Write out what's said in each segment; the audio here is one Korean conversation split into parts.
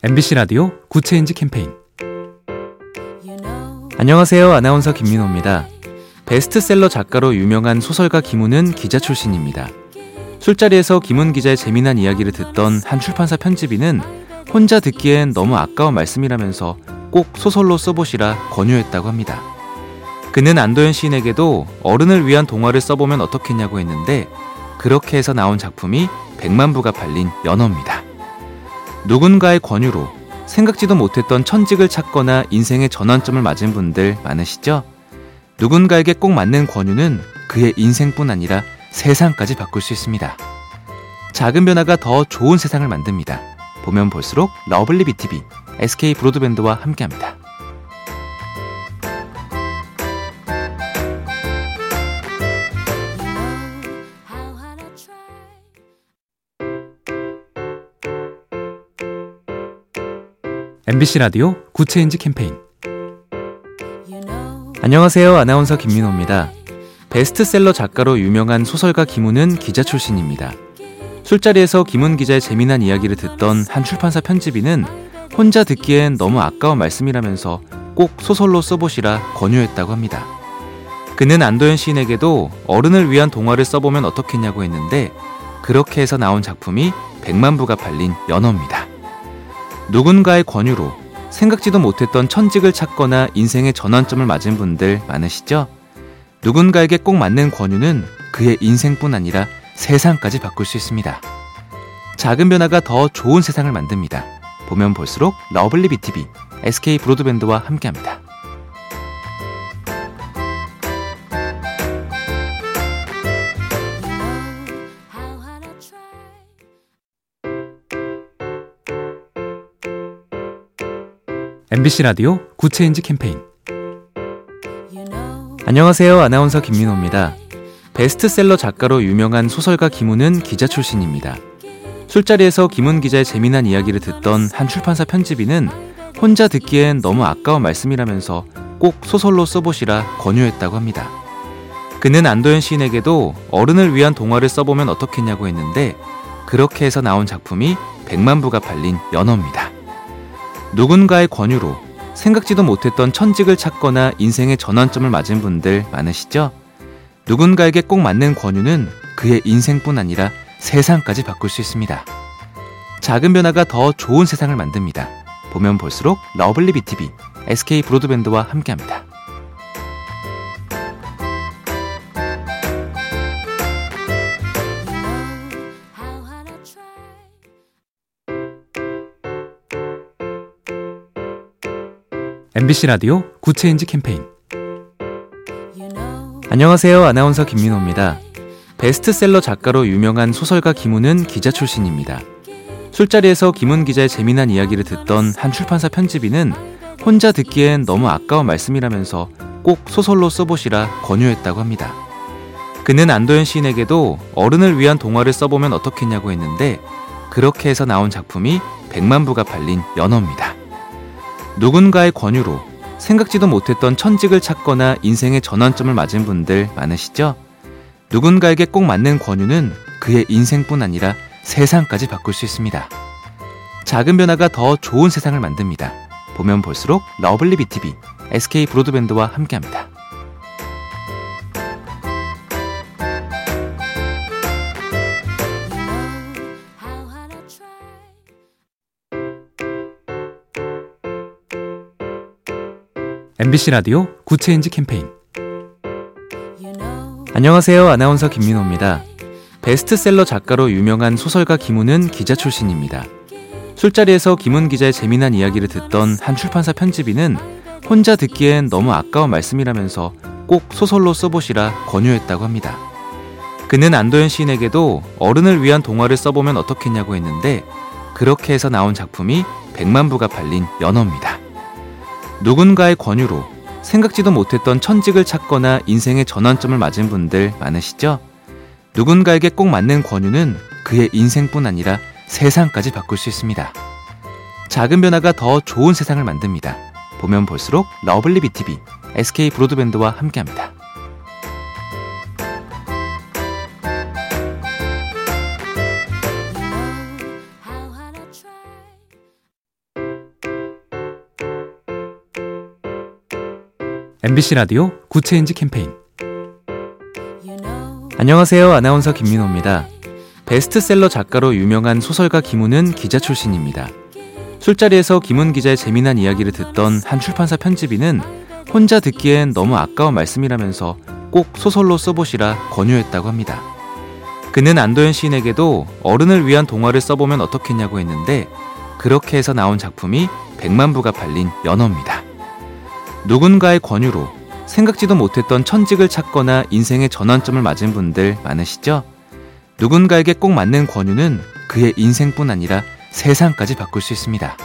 MBC 라디오 Good Change 캠페인 안녕하세요. 아나운서 김민호입니다. 베스트셀러 작가로 유명한 소설가 김훈은 기자 출신입니다. 술자리에서 김훈 기자의 재미난 이야기를 듣던 한 출판사 편집인은 혼자 듣기엔 너무 아까운 말씀이라면서 꼭 소설로 써보시라 권유했다고 합니다. 그는 안도현 시인에게도 어른을 위한 동화를 써보면 어떻겠냐고 했는데 그렇게 해서 나온 작품이 100만 부가 팔린 연어입니다. 누군가의 권유로 생각지도 못했던 천직을 찾거나 인생의 전환점을 맞은 분들 많으시죠? 누군가에게 꼭 맞는 권유는 그의 인생뿐 아니라 세상까지 바꿀 수 있습니다. 작은 변화가 더 좋은 세상을 만듭니다. 보면 볼수록 lovely BTV, SK 브로드밴드와 함께합니다. MBC 라디오 Good Change 캠페인 안녕하세요. 아나운서 김민호입니다. 베스트셀러 작가로 유명한 소설가 김훈은 기자 출신입니다. 술자리에서 김훈 기자의 재미난 이야기를 듣던 한 출판사 편집인은 혼자 듣기엔 너무 아까운 말씀이라면서 꼭 소설로 써보시라 권유했다고 합니다. 그는 안도현 시인에게도 어른을 위한 동화를 써보면 어떻겠냐고 했는데 그렇게 해서 나온 작품이 100만 부가 팔린 연어입니다. 누군가의 권유로 생각지도 못했던 천직을 찾거나 인생의 전환점을 맞은 분들 많으시죠? 누군가에게 꼭 맞는 권유는 그의 인생뿐 아니라 세상까지 바꿀 수 있습니다. 작은 변화가 더 좋은 세상을 만듭니다. 보면 볼수록 lovely BTV, SK 브로드밴드와 함께합니다. MBC 라디오 Good Change 캠페인 안녕하세요. 아나운서 김민호입니다. 베스트셀러 작가로 유명한 소설가 김훈은 기자 출신입니다. 술자리에서 김훈 기자의 재미난 이야기를 듣던 한 출판사 편집인은 혼자 듣기엔 너무 아까운 말씀이라면서 꼭 소설로 써보시라 권유했다고 합니다. 그는 안도현 시인에게도 어른을 위한 동화를 써보면 어떻겠냐고 했는데 그렇게 해서 나온 작품이 100만 부가 팔린 연어입니다. 누군가의 권유로 생각지도 못했던 천직을 찾거나 인생의 전환점을 맞은 분들 많으시죠? 누군가에게 꼭 맞는 권유는 그의 인생뿐 아니라 세상까지 바꿀 수 있습니다. 작은 변화가 더 좋은 세상을 만듭니다. 보면 볼수록 lovely BTV, SK 브로드밴드와 함께합니다. MBC 라디오 Good Change 캠페인 안녕하세요. 아나운서 김민호입니다. 베스트셀러 작가로 유명한 소설가 김훈은 기자 출신입니다. 술자리에서 김훈 기자의 재미난 이야기를 듣던 한 출판사 편집인은 혼자 듣기엔 너무 아까운 말씀이라면서 꼭 소설로 써보시라 권유했다고 합니다. 그는 안도현 시인에게도 어른을 위한 동화를 써보면 어떻겠냐고 했는데 그렇게 해서 나온 작품이 100만 부가 팔린 연어입니다. 누군가의 권유로 생각지도 못했던 천직을 찾거나 인생의 전환점을 맞은 분들 많으시죠? 누군가에게 꼭 맞는 권유는 그의 인생뿐 아니라 세상까지 바꿀 수 있습니다. 작은 변화가 더 좋은 세상을 만듭니다. 보면 볼수록 lovely BTV, SK 브로드밴드와 함께합니다. MBC 라디오 Good Change 캠페인 안녕하세요. 아나운서 김민호입니다. 베스트셀러 작가로 유명한 소설가 김훈은 기자 출신입니다. 술자리에서 김훈 기자의 재미난 이야기를 듣던 한 출판사 편집인은 혼자 듣기엔 너무 아까운 말씀이라면서 꼭 소설로 써보시라 권유했다고 합니다. 그는 안도현 시인에게도 어른을 위한 동화를 써보면 어떻겠냐고 했는데 그렇게 해서 나온 작품이 100만 부가 팔린 연어입니다. 누군가의 권유로 생각지도 못했던 천직을 찾거나 인생의 전환점을 맞은 분들 많으시죠? 누군가에게 꼭 맞는 권유는 그의 인생뿐 아니라 세상까지 바꿀 수 있습니다. 작은 변화가 더 좋은 세상을 만듭니다. 보면 볼수록 lovely BTV, SK 브로드밴드와 함께합니다. MBC 라디오 Good Change 캠페인 안녕하세요. 아나운서 김민호입니다. 베스트셀러 작가로 유명한 소설가 김훈은 기자 출신입니다. 술자리에서 김훈 기자의 재미난 이야기를 듣던 한 출판사 편집인은 혼자 듣기엔 너무 아까운 말씀이라면서 꼭 소설로 써보시라 권유했다고 합니다. 그는 안도현 시인에게도 어른을 위한 동화를 써보면 어떻겠냐고 했는데 그렇게 해서 나온 작품이 100만 부가 팔린 연어입니다. 누군가의 권유로 생각지도 못했던 천직을 찾거나 인생의 전환점을 맞은 분들 많으시죠? 누군가에게 꼭 맞는 권유는 그의 인생뿐 아니라 세상까지 바꿀 수 있습니다.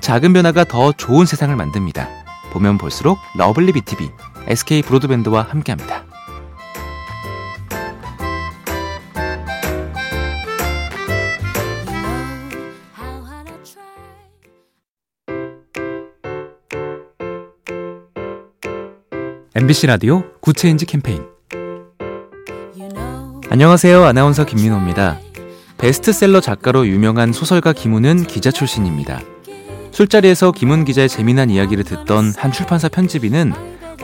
작은 변화가 더 좋은 세상을 만듭니다. 보면 볼수록 러블리 BTV, SK 브로드밴드와 함께합니다. MBC 라디오 Good Change 캠페인 안녕하세요. 아나운서 김민호입니다. 베스트셀러 작가로 유명한 소설가 김훈은 기자 출신입니다. 술자리에서 김훈 기자의 재미난 이야기를 듣던 한 출판사 편집인은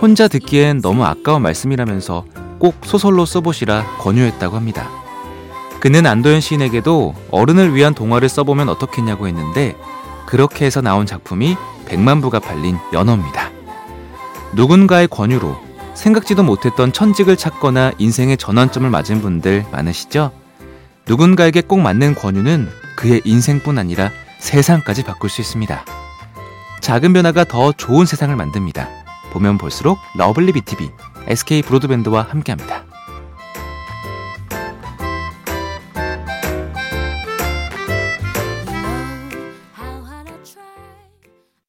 혼자 듣기엔 너무 아까운 말씀이라면서 꼭 소설로 써보시라 권유했다고 합니다. 그는 안도현 시인에게도 어른을 위한 동화를 써보면 어떻겠냐고 했는데 그렇게 해서 나온 작품이 100만 부가 팔린 연어입니다. 누군가의 권유로 생각지도 못했던 천직을 찾거나 인생의 전환점을 맞은 분들 많으시죠? 누군가에게 꼭 맞는 권유는 그의 인생뿐 아니라 세상까지 바꿀 수 있습니다. 작은 변화가 더 좋은 세상을 만듭니다. 보면 볼수록 러블리 BTV, SK 브로드밴드와 함께합니다.